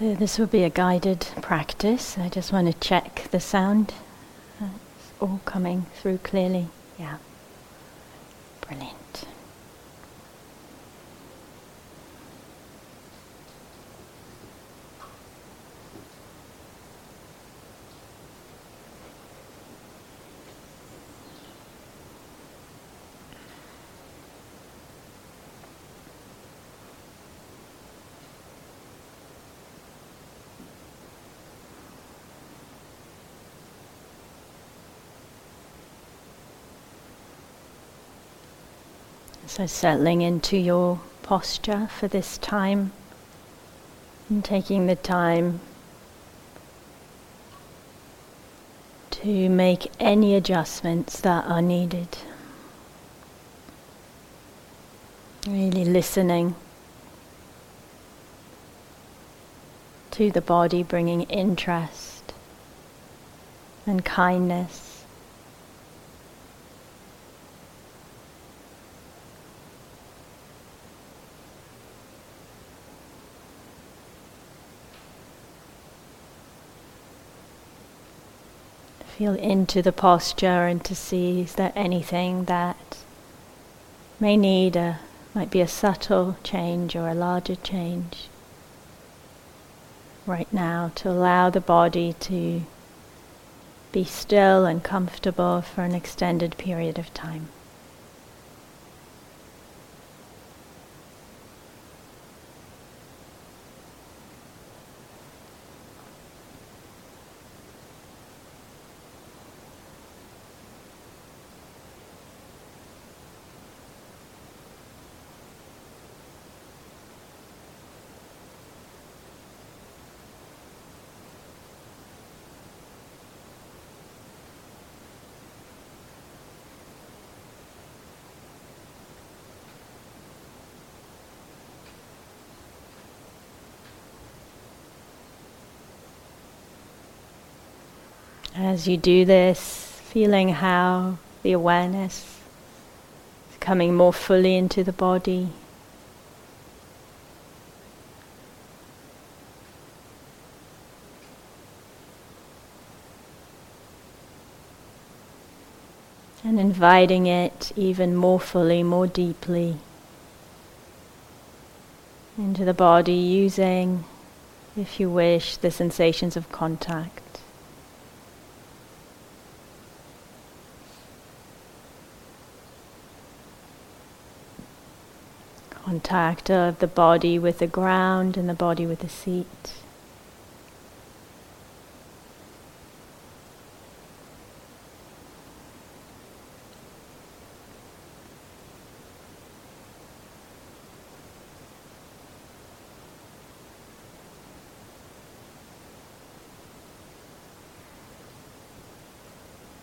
So, this will be a guided practice. I just want to check the sound. It's all coming through clearly. Yeah. Brilliant. So, settling into your posture for this time and taking the time to make any adjustments that are needed. Really listening to the body, bringing interest and kindness. Feel into the posture and to see is there anything that may need a might be a subtle change or a larger change right now to allow the body to be still and comfortable for an extended period of time. As you do this, feeling how the awareness is coming more fully into the body. And inviting it even more fully, more deeply into the body, using, if you wish, the sensations of contact. Contact of the body with the ground and the body with the seat.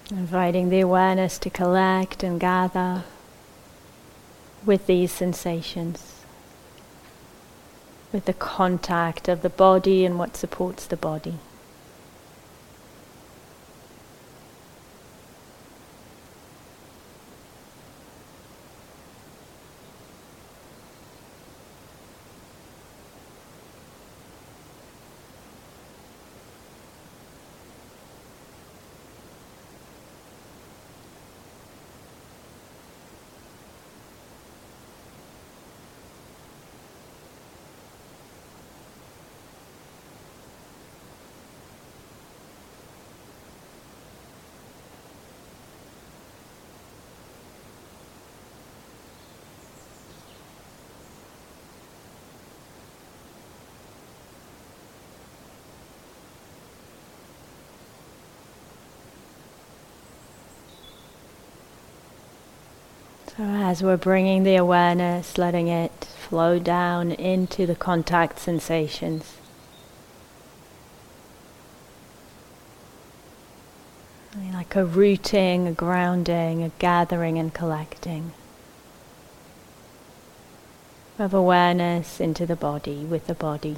Inviting the awareness to collect and gather with these sensations, with the contact of the body and what supports the body. So, as we're bringing the awareness, letting it flow down into the contact sensations. Like a rooting, a grounding, a gathering and collecting of awareness into the body, with the body.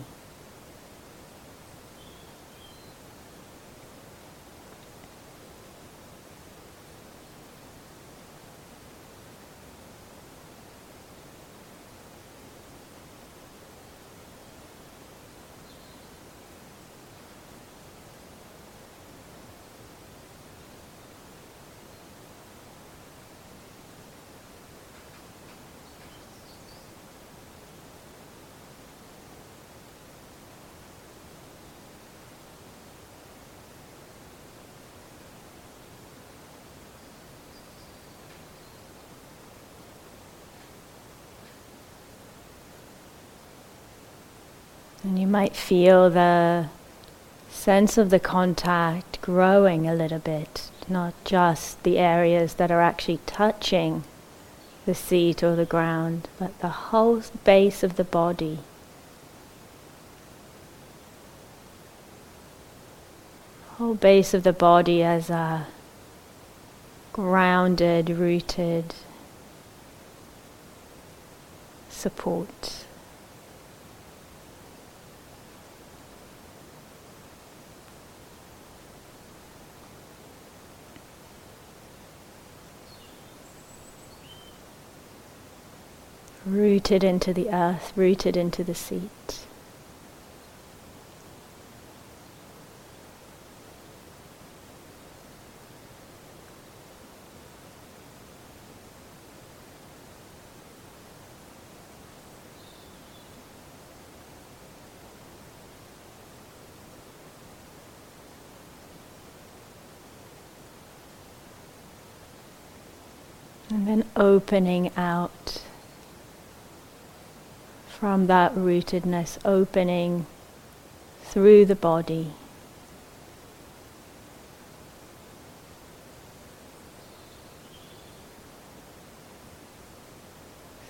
Might feel the sense of the contact growing a little bit, not just the areas that are actually touching the seat or the ground, but the whole base of the body. Whole base of the body as a grounded, rooted support. Rooted into the earth, rooted into the seat. And then opening out from that rootedness, opening through the body.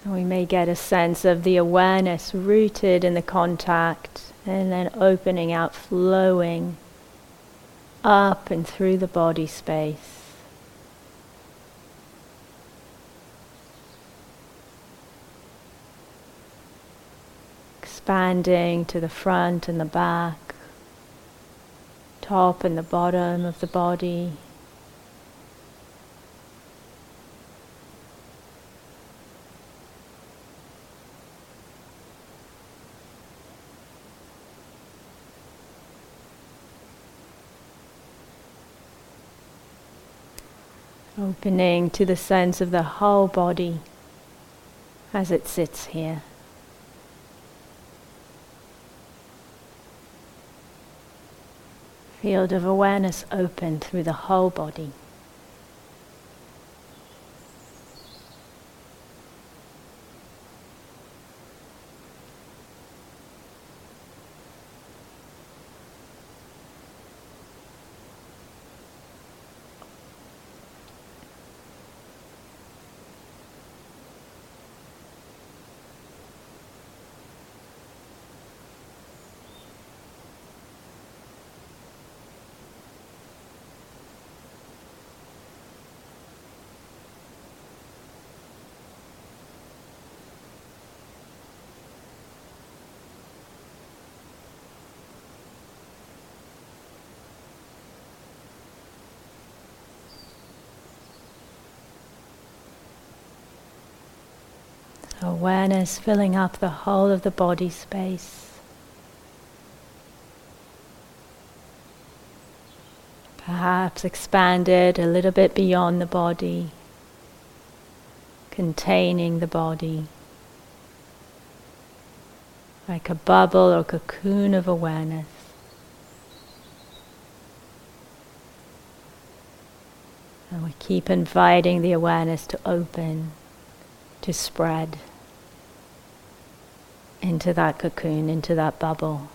So we may get a sense of the awareness rooted in the contact and then opening out, flowing up and through the body space. Expanding to the front and the back, top and the bottom of the body. Opening to the sense of the whole body as it sits here. Field of awareness open through the whole body. Awareness filling up the whole of the body space. Perhaps expanded a little bit beyond the body, containing the body. Like a bubble or cocoon of awareness. And we keep inviting the awareness to open, to spread into that cocoon, into that bubble.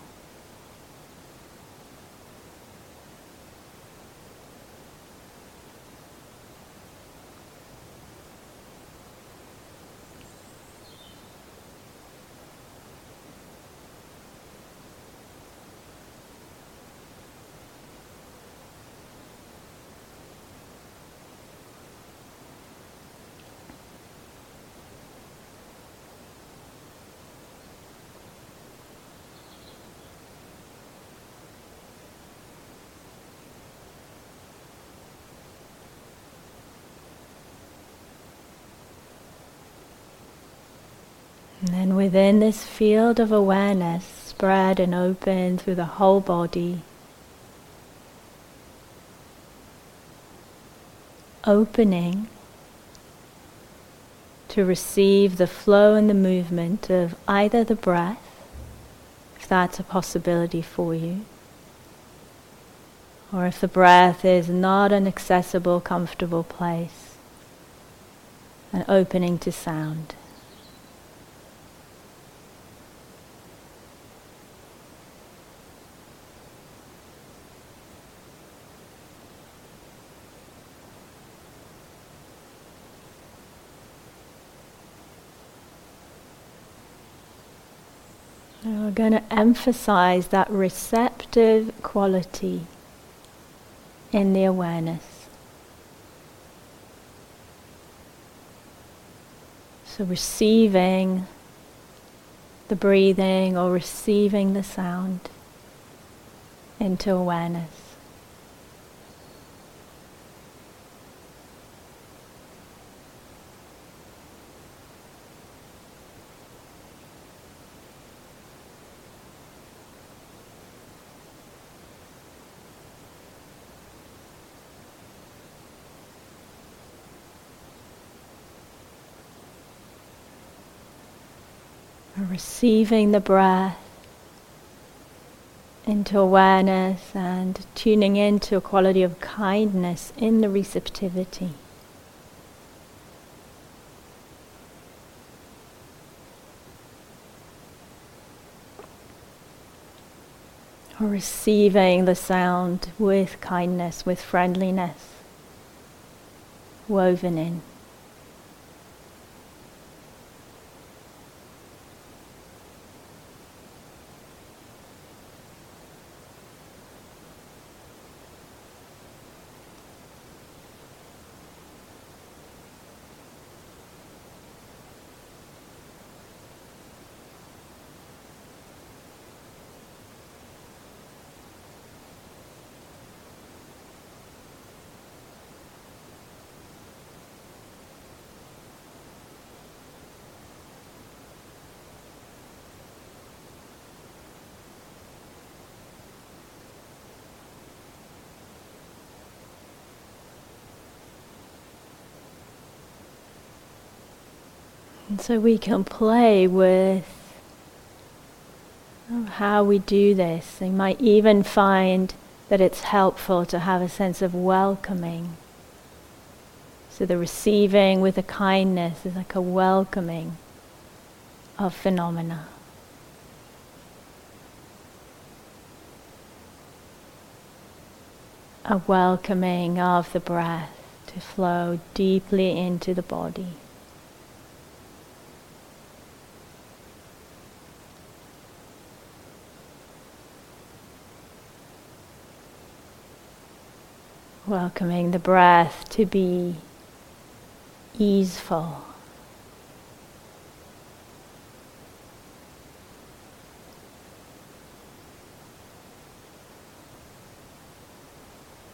And then within this field of awareness, spread and open through the whole body, opening to receive the flow and the movement of either the breath, if that's a possibility for you, or if the breath is not an accessible, comfortable place, an opening to sound. So we're going to emphasize that receptive quality in the awareness. So receiving the breathing or receiving the sound into awareness. Receiving the breath into awareness and tuning into a quality of kindness in the receptivity. Or receiving the sound with kindness, with friendliness woven in. And so we can play with oh, how we do this. You might even find that it's helpful to have a sense of welcoming. So the receiving with a kindness is like a welcoming of phenomena. A welcoming of the breath to flow deeply into the body. Welcoming the breath to be easeful.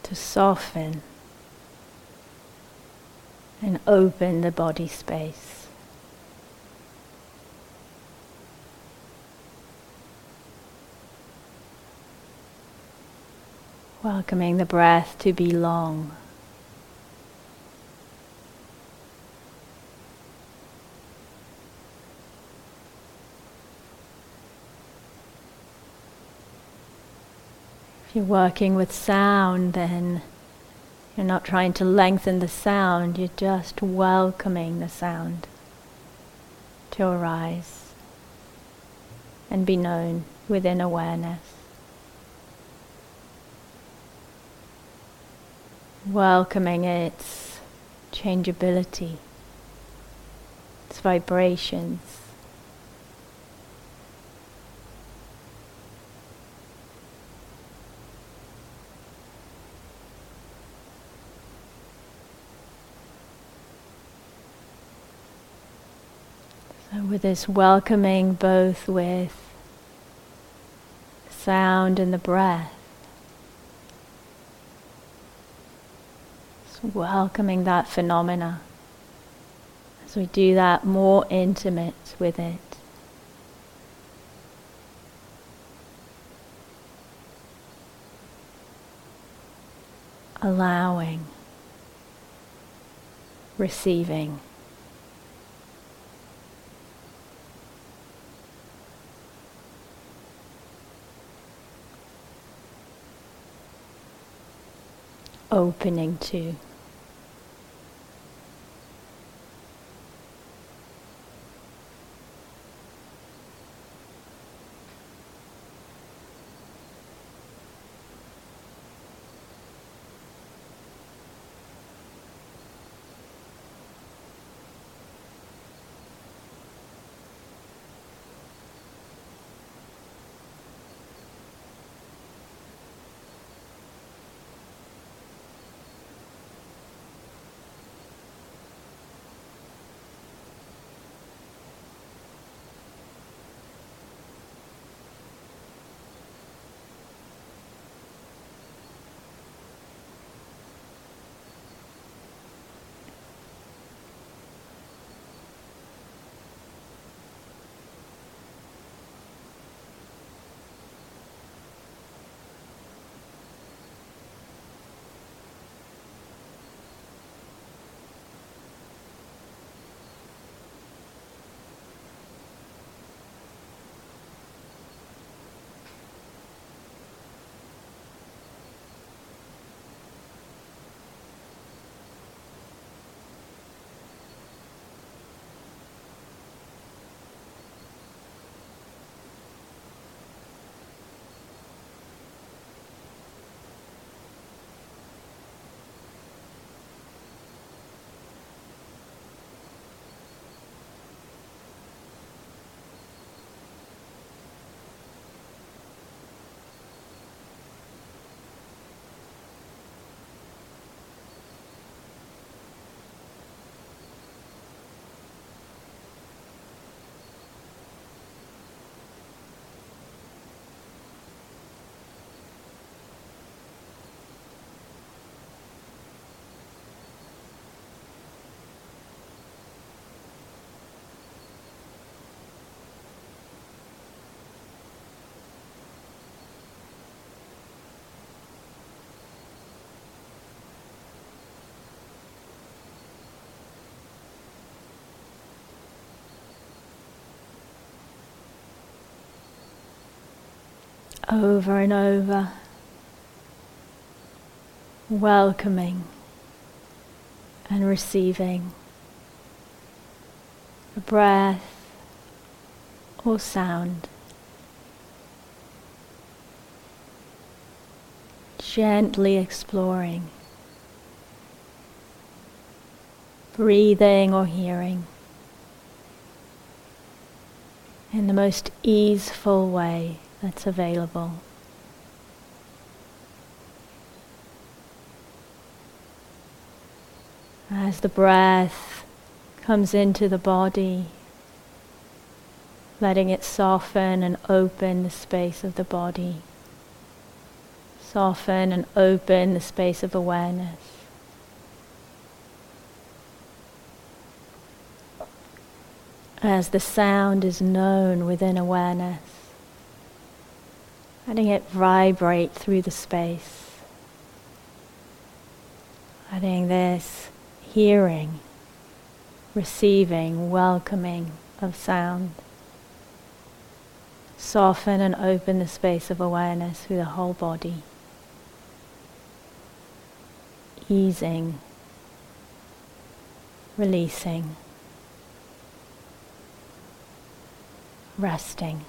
To soften and open the body space. Welcoming the breath to be long. If you're working with sound, then you're not trying to lengthen the sound, you're just welcoming the sound to arise and be known within awareness. Welcoming its changeability, its vibrations. So, with this welcoming both with sound and the breath. Welcoming that phenomena as we do that more intimate with it. Allowing, receiving. Opening to. Over and over, welcoming and receiving a breath or sound. Gently exploring, breathing or hearing in the most easeful way that's available. As the breath comes into the body, letting it soften and open the space of the body. Soften and open the space of awareness. As the sound is known within awareness, letting it vibrate through the space. Letting this hearing, receiving, welcoming of sound. Soften and open the space of awareness through the whole body. Easing, releasing, resting.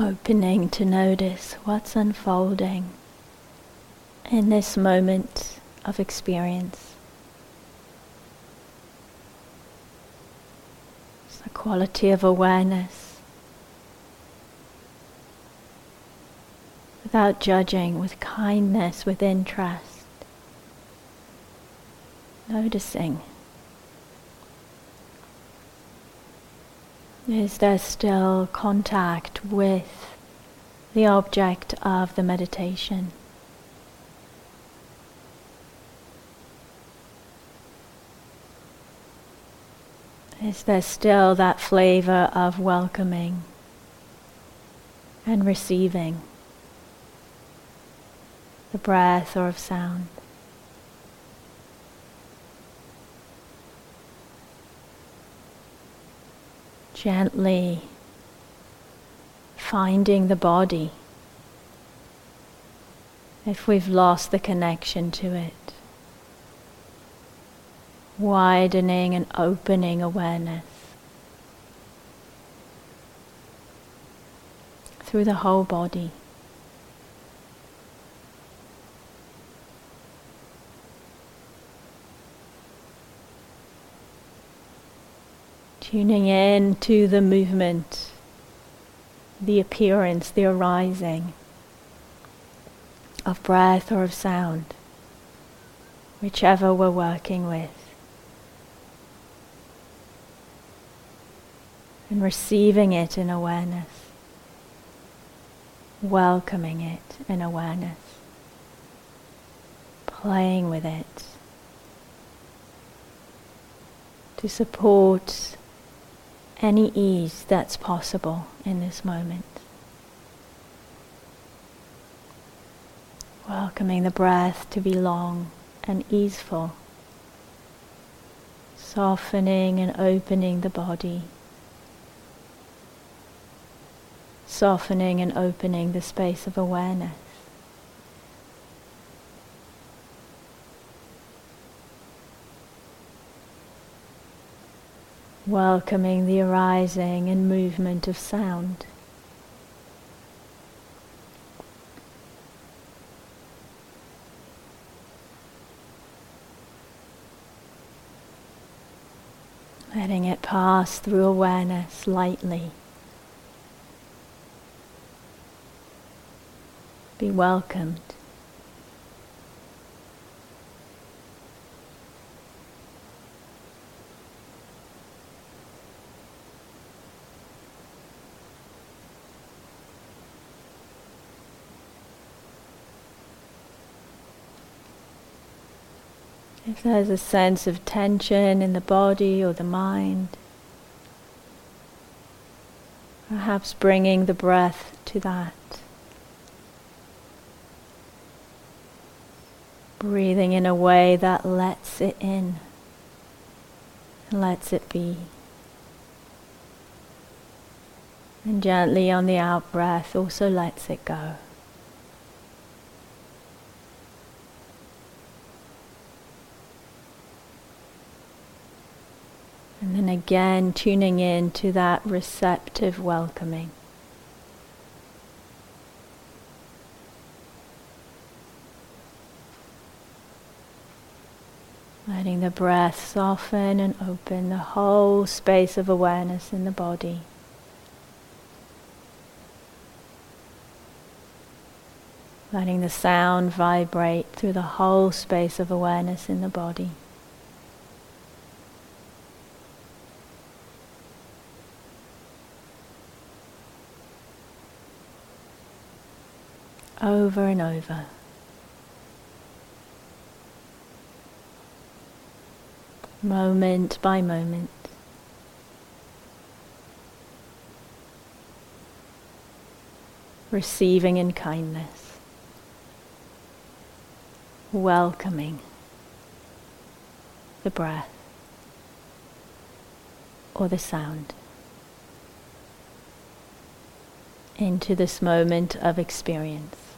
Opening to notice what's unfolding in this moment of experience. It's the quality of awareness without judging, with kindness, with interest, noticing. Is there still contact with the object of the meditation? Is there still that flavor of welcoming and receiving the breath or of sound? Gently finding the body if we've lost the connection to it widening and opening awareness through the whole body. Tuning in to the movement, the appearance, the arising of breath or of sound, whichever we're working with. and receiving it in awareness, welcoming it in awareness, playing with it. To support any ease that's possible in this moment. Welcoming the breath to be long and easeful, softening and opening the body. softening and opening the space of awareness. Welcoming the arising and movement of sound. Letting it pass through awareness lightly. be welcomed. If there's a sense of tension in the body or the mind, perhaps bringing the breath to that. breathing in a way that lets it in, lets it be. And gently on the out breath also lets it go. And then again tuning in to that receptive welcoming. Letting the breath soften and open the whole space of awareness in the body. Letting the sound vibrate through the whole space of awareness in the body. Over and over. moment by moment. Receiving in kindness, welcoming the breath or the sound into this moment of experience.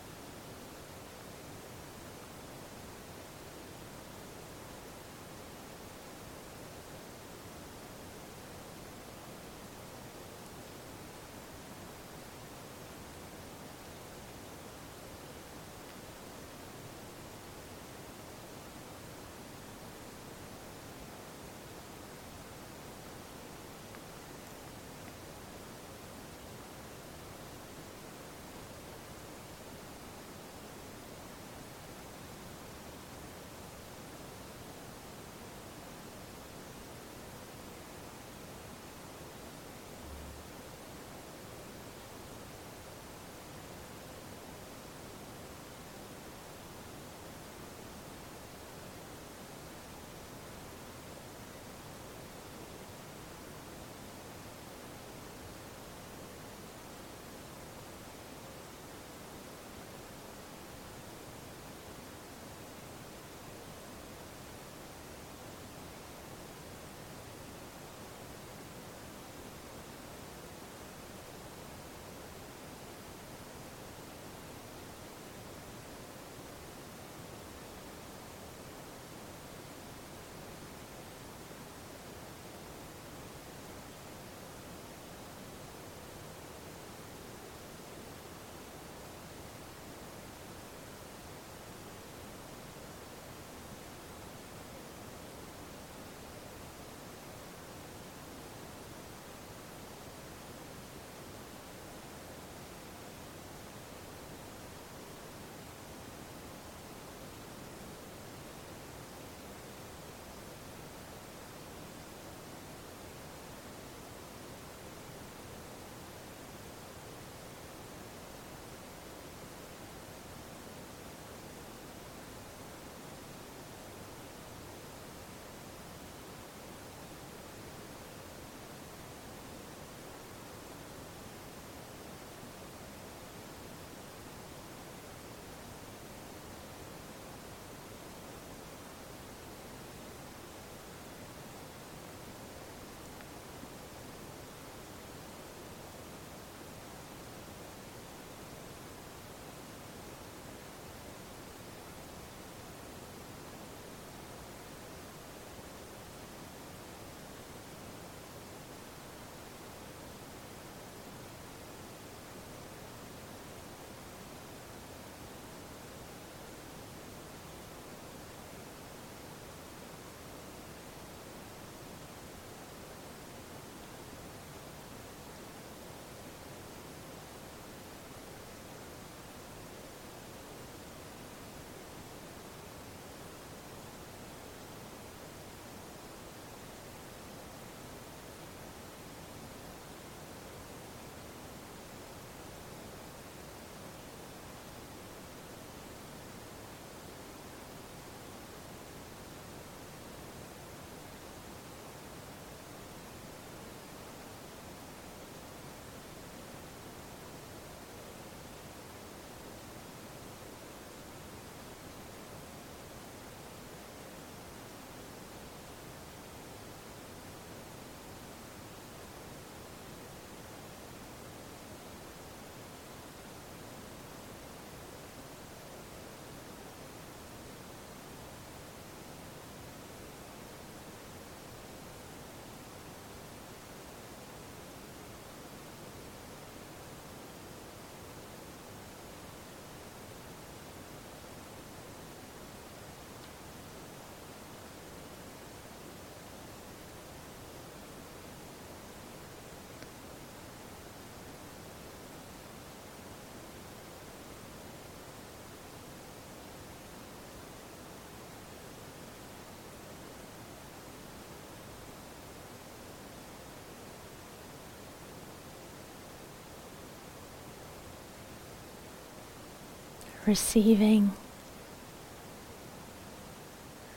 Receiving,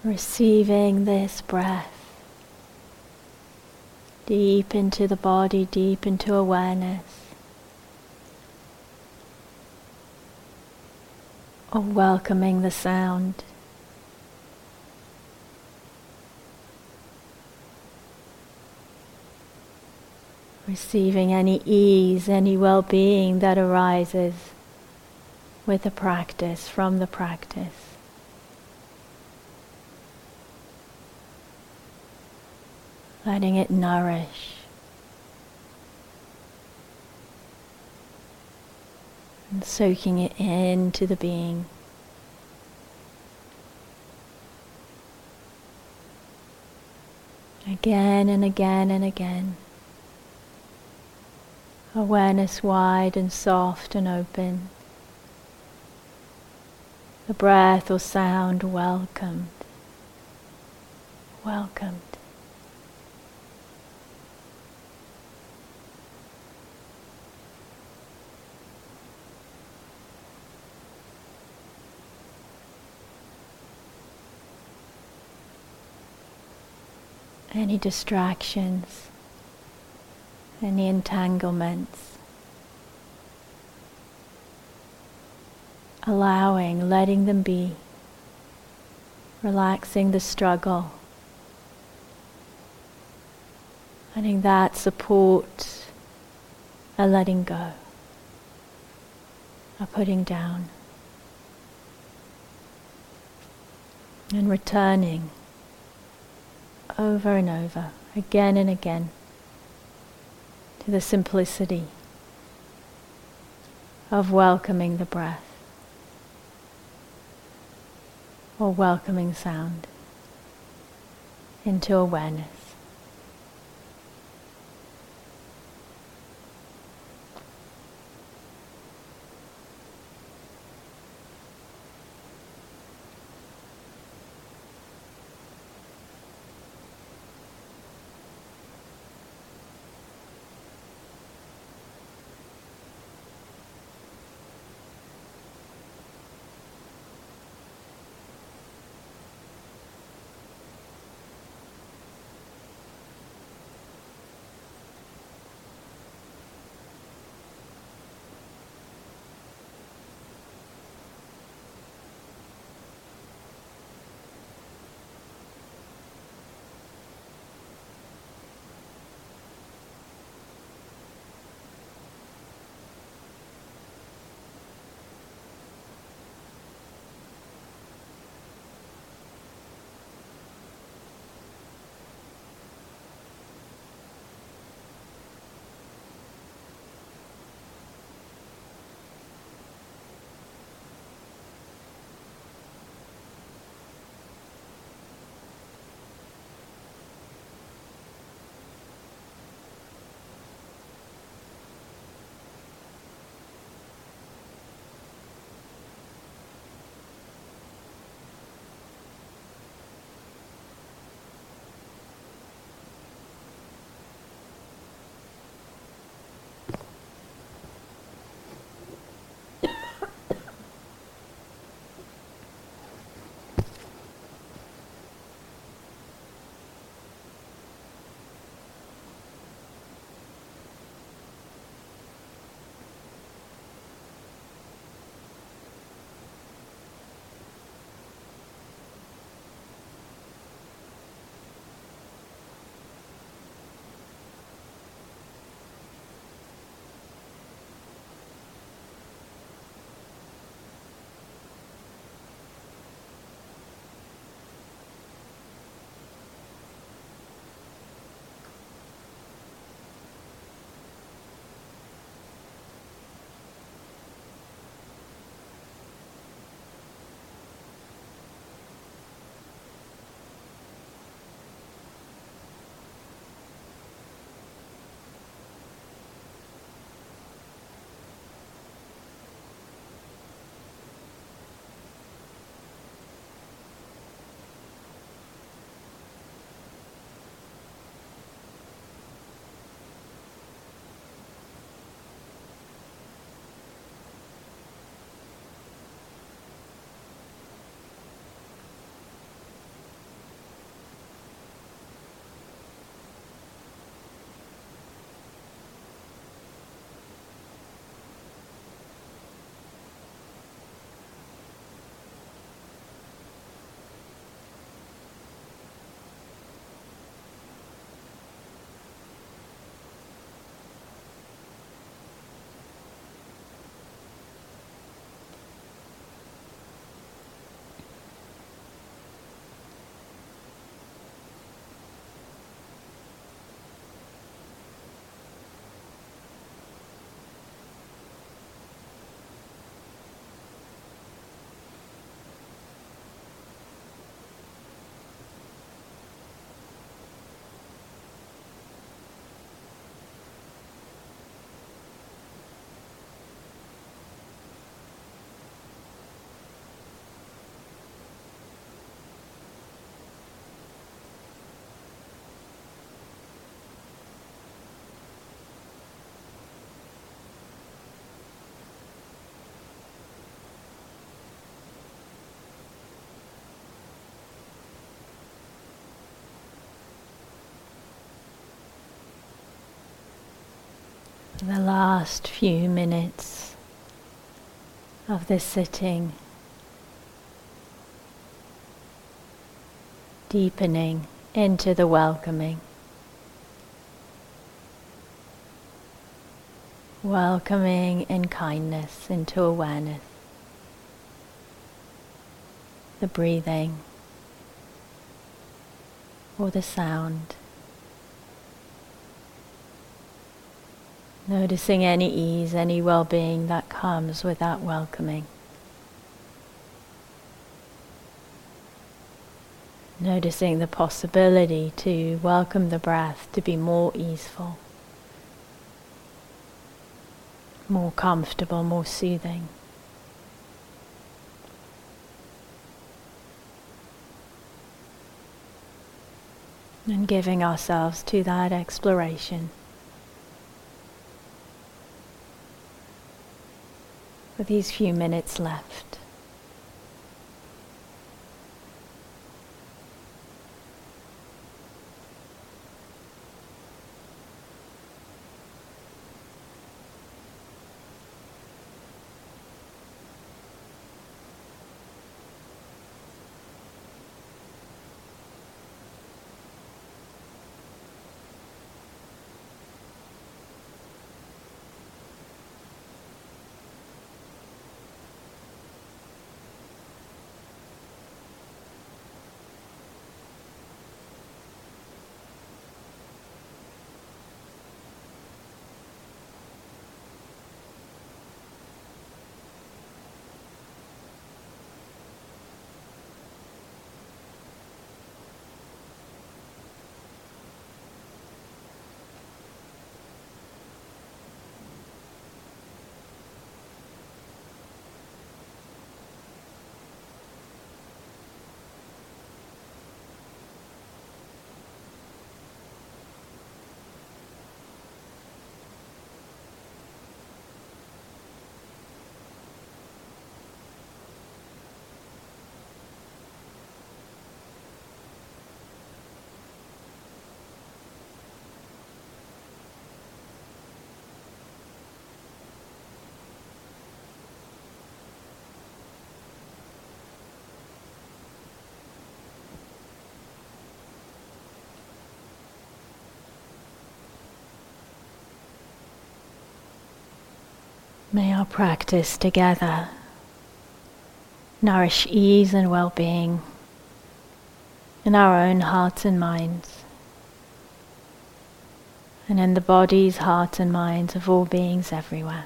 receiving this breath deep into the body, deep into awareness. Or welcoming the sound. Receiving any ease, any well being that arises with the practice, from the practice. letting it nourish. And soaking it into the being. Again and again and again. Awareness wide and soft and open. The breath or sound welcomed. Welcomed. any distractions, any entanglements. Allowing, letting them be, relaxing the struggle, letting that support a letting go, a putting down, and returning over and over, again and again, to the simplicity of welcoming the breath or welcoming sound into awareness. The last few minutes of this sitting, deepening into the welcoming. Welcoming in kindness into awareness, the breathing or the sound. Noticing any ease, any well being that comes with that welcoming. Noticing the possibility to welcome the breath to be more easeful, more comfortable, more soothing. And giving ourselves to that exploration. With these few minutes left. May our practice together nourish ease and well being in our own hearts and minds, and in the bodies, hearts, and minds of all beings everywhere.